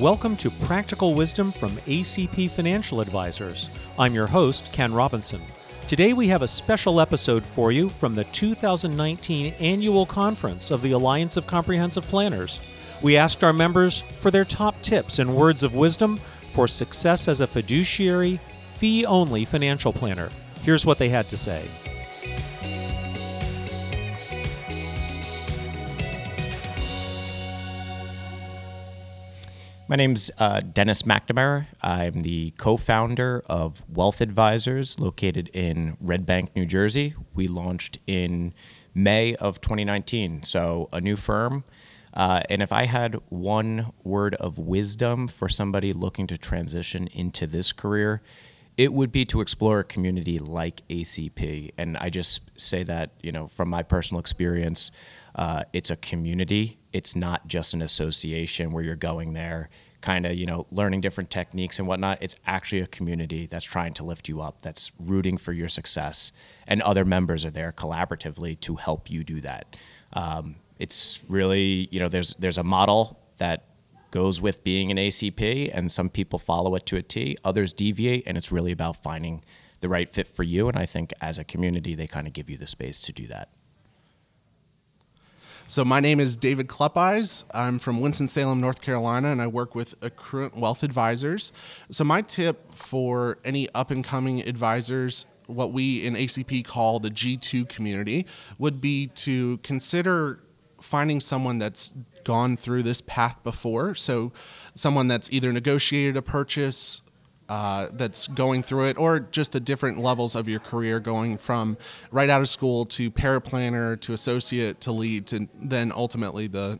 Welcome to Practical Wisdom from ACP Financial Advisors. I'm your host, Ken Robinson. Today we have a special episode for you from the 2019 annual conference of the Alliance of Comprehensive Planners. We asked our members for their top tips and words of wisdom for success as a fiduciary, fee only financial planner. Here's what they had to say. My name's uh, Dennis McNamara. I'm the co founder of Wealth Advisors located in Red Bank, New Jersey. We launched in May of 2019, so a new firm. Uh, and if I had one word of wisdom for somebody looking to transition into this career, it would be to explore a community like ACP. And I just say that, you know, from my personal experience, uh, it's a community. It's not just an association where you're going there, kind of, you know, learning different techniques and whatnot. It's actually a community that's trying to lift you up, that's rooting for your success. And other members are there collaboratively to help you do that. Um, it's really, you know, there's, there's a model that goes with being an ACP, and some people follow it to a T, others deviate, and it's really about finding the right fit for you. And I think as a community, they kind of give you the space to do that. So my name is David Klepeyes. I'm from Winston-Salem, North Carolina, and I work with Accruent Wealth Advisors. So my tip for any up-and-coming advisors, what we in ACP call the G2 community, would be to consider finding someone that's gone through this path before. So someone that's either negotiated a purchase, uh, that's going through it, or just the different levels of your career, going from right out of school to paraplanner to associate to lead to then ultimately the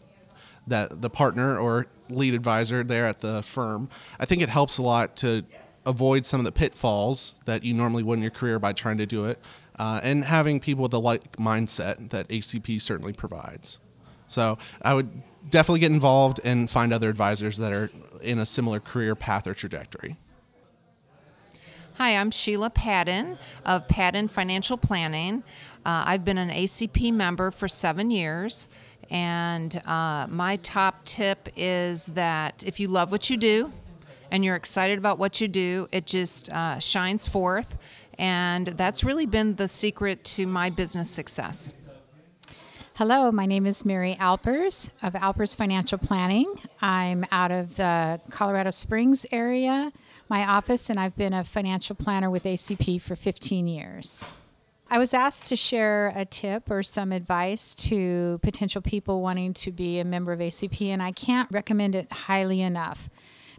that the partner or lead advisor there at the firm. I think it helps a lot to avoid some of the pitfalls that you normally would in your career by trying to do it, uh, and having people with the like mindset that ACP certainly provides. So I would definitely get involved and find other advisors that are in a similar career path or trajectory. Hi, I'm Sheila Padden of Padden Financial Planning. Uh, I've been an ACP member for seven years, and uh, my top tip is that if you love what you do and you're excited about what you do, it just uh, shines forth, and that's really been the secret to my business success. Hello, my name is Mary Alpers of Alpers Financial Planning. I'm out of the Colorado Springs area my office, and I've been a financial planner with ACP for 15 years. I was asked to share a tip or some advice to potential people wanting to be a member of ACP, and I can't recommend it highly enough.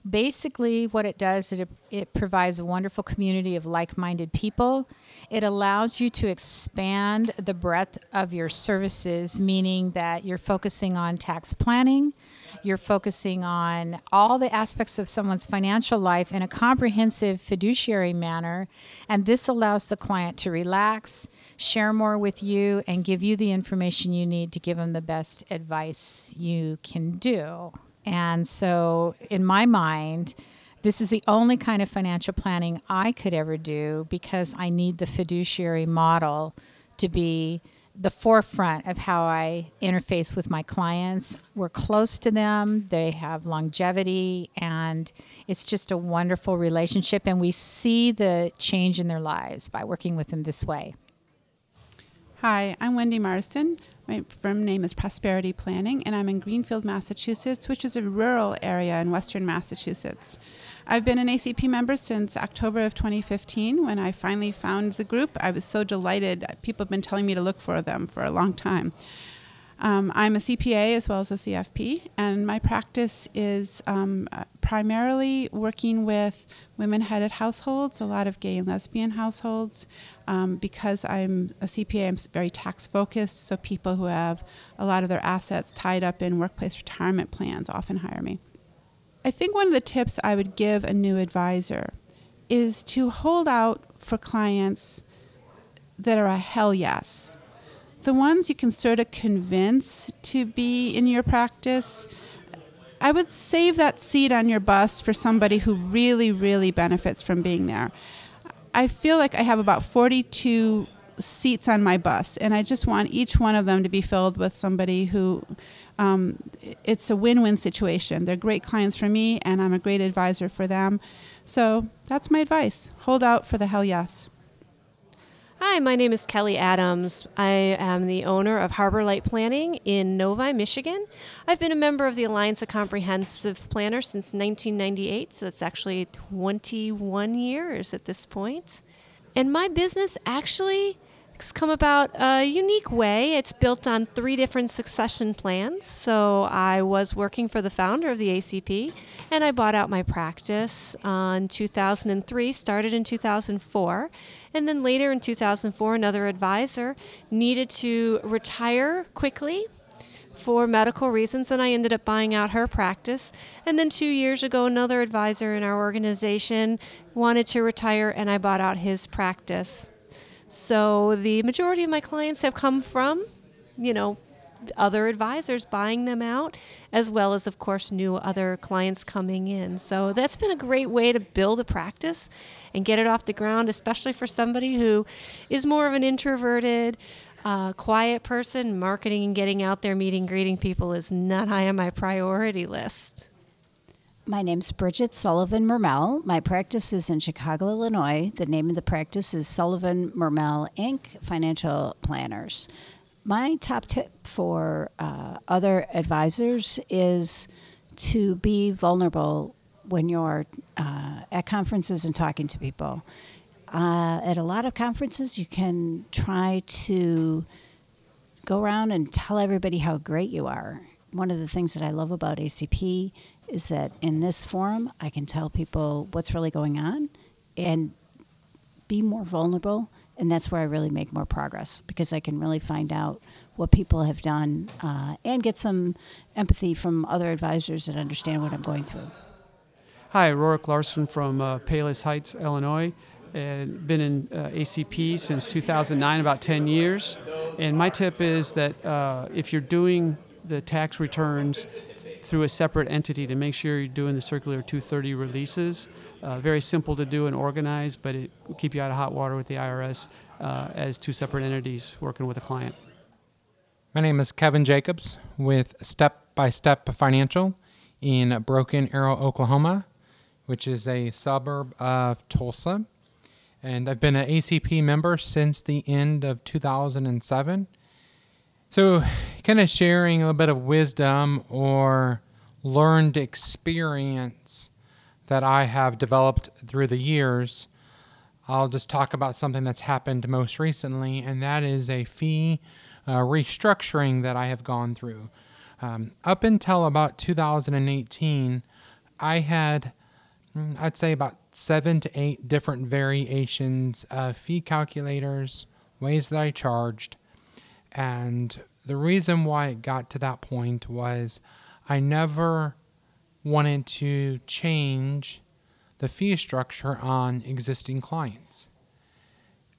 Basically, what it does it, it provides a wonderful community of like minded people. It allows you to expand the breadth of your services, meaning that you're focusing on tax planning, you're focusing on all the aspects of someone's financial life in a comprehensive fiduciary manner. And this allows the client to relax, share more with you, and give you the information you need to give them the best advice you can do. And so, in my mind, this is the only kind of financial planning I could ever do because I need the fiduciary model to be the forefront of how I interface with my clients. We're close to them, they have longevity, and it's just a wonderful relationship. And we see the change in their lives by working with them this way. Hi, I'm Wendy Marsden. My firm name is Prosperity Planning, and I'm in Greenfield, Massachusetts, which is a rural area in western Massachusetts. I've been an ACP member since October of 2015 when I finally found the group. I was so delighted. People have been telling me to look for them for a long time. Um, I'm a CPA as well as a CFP, and my practice is um, primarily working with women headed households, a lot of gay and lesbian households. Um, because I'm a CPA, I'm very tax focused, so people who have a lot of their assets tied up in workplace retirement plans often hire me. I think one of the tips I would give a new advisor is to hold out for clients that are a hell yes the ones you can sort of convince to be in your practice, I would save that seat on your bus for somebody who really, really benefits from being there. I feel like I have about 42 seats on my bus, and I just want each one of them to be filled with somebody who. Um, it's a win-win situation. They're great clients for me, and I'm a great advisor for them. So that's my advice. Hold out for the hell yes. Hi, my name is Kelly Adams. I am the owner of Harbor Light Planning in Novi, Michigan. I've been a member of the Alliance of Comprehensive Planners since 1998, so that's actually 21 years at this point. And my business actually has come about a unique way. It's built on three different succession plans. So I was working for the founder of the ACP, and I bought out my practice uh, in 2003, started in 2004. And then later in 2004, another advisor needed to retire quickly for medical reasons, and I ended up buying out her practice. And then two years ago, another advisor in our organization wanted to retire, and I bought out his practice. So the majority of my clients have come from, you know, other advisors buying them out, as well as, of course, new other clients coming in. So that's been a great way to build a practice and get it off the ground, especially for somebody who is more of an introverted, uh, quiet person. Marketing and getting out there, meeting, greeting people is not high on my priority list. My name's Bridget Sullivan Mermel. My practice is in Chicago, Illinois. The name of the practice is Sullivan Mermel Inc. Financial Planners. My top tip for uh, other advisors is to be vulnerable when you're uh, at conferences and talking to people. Uh, at a lot of conferences, you can try to go around and tell everybody how great you are. One of the things that I love about ACP is that in this forum, I can tell people what's really going on and be more vulnerable. And that's where I really make more progress because I can really find out what people have done uh, and get some empathy from other advisors that understand what I'm going through. Hi, Rorik Larson from uh, Heights, Illinois. And been in uh, ACP since 2009, about 10 years. And my tip is that uh, if you're doing the tax returns through a separate entity to make sure you're doing the Circular 230 releases. Uh, very simple to do and organize, but it will keep you out of hot water with the IRS uh, as two separate entities working with a client. My name is Kevin Jacobs with Step by Step Financial in Broken Arrow, Oklahoma, which is a suburb of Tulsa. And I've been an ACP member since the end of 2007 so, kind of sharing a little bit of wisdom or learned experience that I have developed through the years. I'll just talk about something that's happened most recently, and that is a fee uh, restructuring that I have gone through. Um, up until about 2018, I had, mm, I'd say, about seven to eight different variations of fee calculators, ways that I charged. And the reason why it got to that point was I never wanted to change the fee structure on existing clients.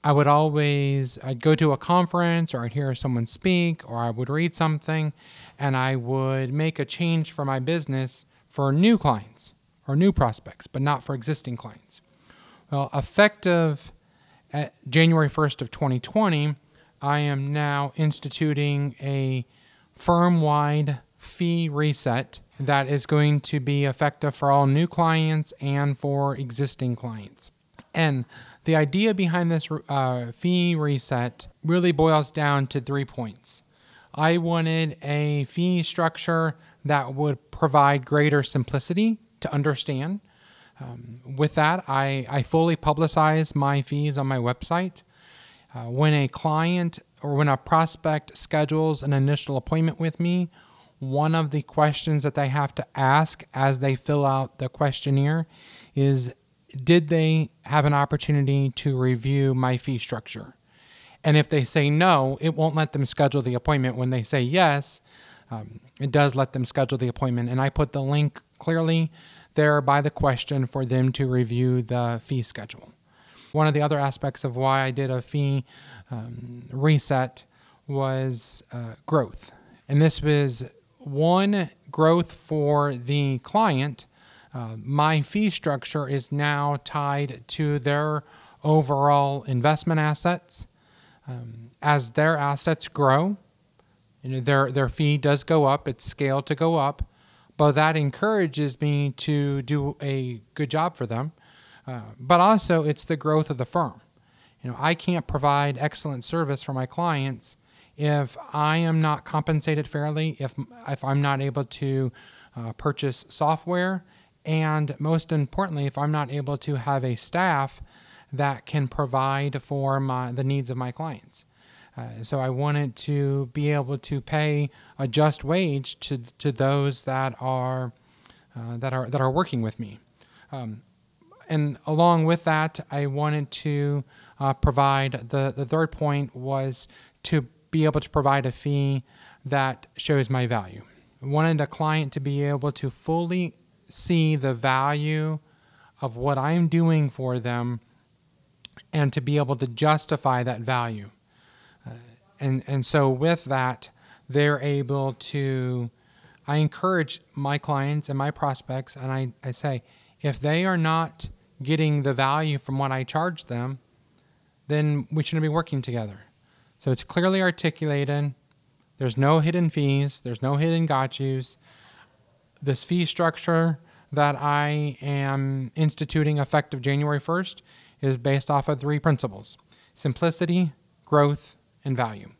I would always I'd go to a conference or I'd hear someone speak or I would read something and I would make a change for my business for new clients or new prospects, but not for existing clients. Well, effective at January 1st of 2020, I am now instituting a firm wide fee reset that is going to be effective for all new clients and for existing clients. And the idea behind this uh, fee reset really boils down to three points. I wanted a fee structure that would provide greater simplicity to understand. Um, with that, I, I fully publicize my fees on my website. Uh, when a client or when a prospect schedules an initial appointment with me, one of the questions that they have to ask as they fill out the questionnaire is Did they have an opportunity to review my fee structure? And if they say no, it won't let them schedule the appointment. When they say yes, um, it does let them schedule the appointment. And I put the link clearly there by the question for them to review the fee schedule. One of the other aspects of why I did a fee um, reset was uh, growth. And this was one growth for the client. Uh, my fee structure is now tied to their overall investment assets, Um, as their assets grow, you know, their their fee does go up. It's scaled to go up, but that encourages me to do a good job for them. Uh, but also, it's the growth of the firm. You know, I can't provide excellent service for my clients if I am not compensated fairly, if if I'm not able to uh, purchase software, and most importantly, if I'm not able to have a staff that can provide for my the needs of my clients. Uh, so I wanted to be able to pay a just wage to to those that are uh, that are that are working with me. Um, and along with that, I wanted to uh, provide the the third point was to be able to provide a fee that shows my value. I wanted a client to be able to fully see the value of what I'm doing for them and to be able to justify that value. Uh, and, and so, with that, they're able to. I encourage my clients and my prospects, and I, I say, if they are not getting the value from what I charge them, then we shouldn't be working together. So it's clearly articulated. There's no hidden fees, there's no hidden got yous. This fee structure that I am instituting effective January 1st is based off of three principles simplicity, growth, and value.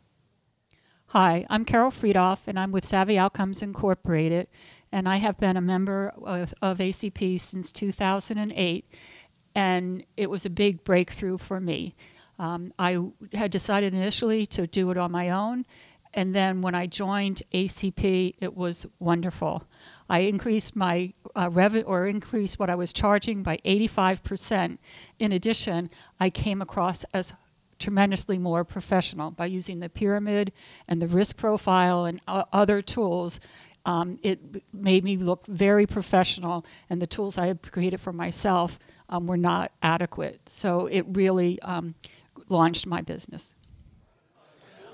Hi, I'm Carol Friedoff, and I'm with Savvy Outcomes Incorporated, and I have been a member of, of ACP since 2008, and it was a big breakthrough for me. Um, I had decided initially to do it on my own, and then when I joined ACP, it was wonderful. I increased my uh, revenue or increased what I was charging by 85%. In addition, I came across as tremendously more professional by using the pyramid and the risk profile and uh, other tools. Um, it made me look very professional, and the tools I had created for myself um, were not adequate. So it really um, launched my business.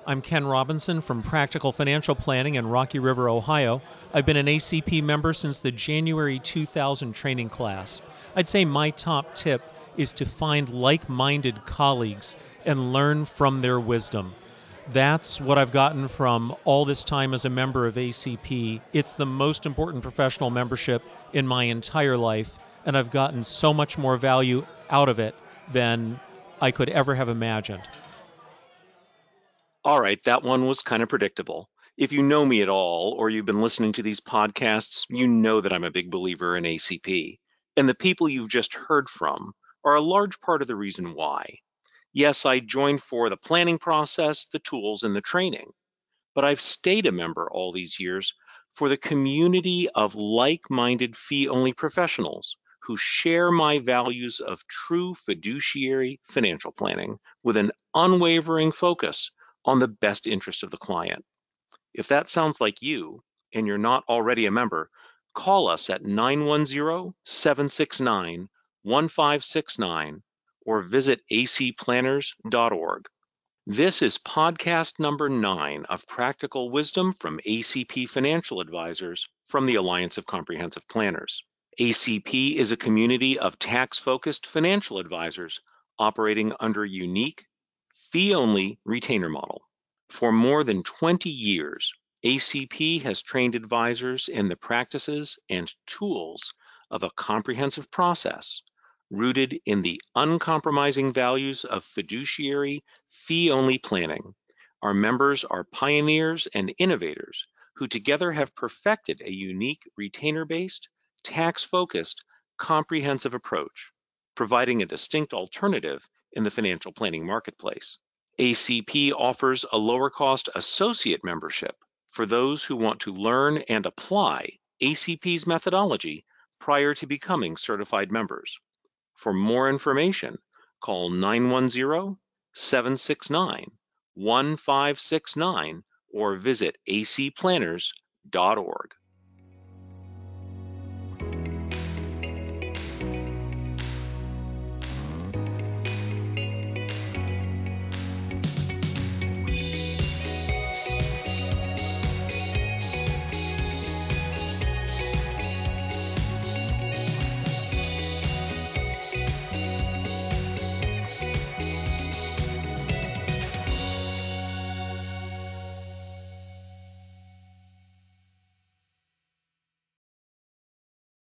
I'm Ken Robinson from Practical Financial Planning in Rocky River, Ohio. I've been an ACP member since the January 2000 training class. I'd say my top tip is to find like minded colleagues and learn from their wisdom. That's what I've gotten from all this time as a member of ACP. It's the most important professional membership in my entire life, and I've gotten so much more value out of it than I could ever have imagined. All right, that one was kind of predictable. If you know me at all, or you've been listening to these podcasts, you know that I'm a big believer in ACP. And the people you've just heard from are a large part of the reason why. Yes, I joined for the planning process, the tools, and the training. But I've stayed a member all these years for the community of like minded fee only professionals who share my values of true fiduciary financial planning with an unwavering focus on the best interest of the client. If that sounds like you and you're not already a member, call us at 910 769 1569 or visit acplanners.org. This is podcast number nine of Practical Wisdom from ACP Financial Advisors from the Alliance of Comprehensive Planners. ACP is a community of tax focused financial advisors operating under a unique fee only retainer model. For more than 20 years, ACP has trained advisors in the practices and tools of a comprehensive process rooted in the uncompromising values of fiduciary fee only planning. Our members are pioneers and innovators who together have perfected a unique retainer based, tax focused, comprehensive approach, providing a distinct alternative in the financial planning marketplace. ACP offers a lower cost associate membership for those who want to learn and apply ACP's methodology prior to becoming certified members. For more information, call 910 769 1569 or visit acplanners.org.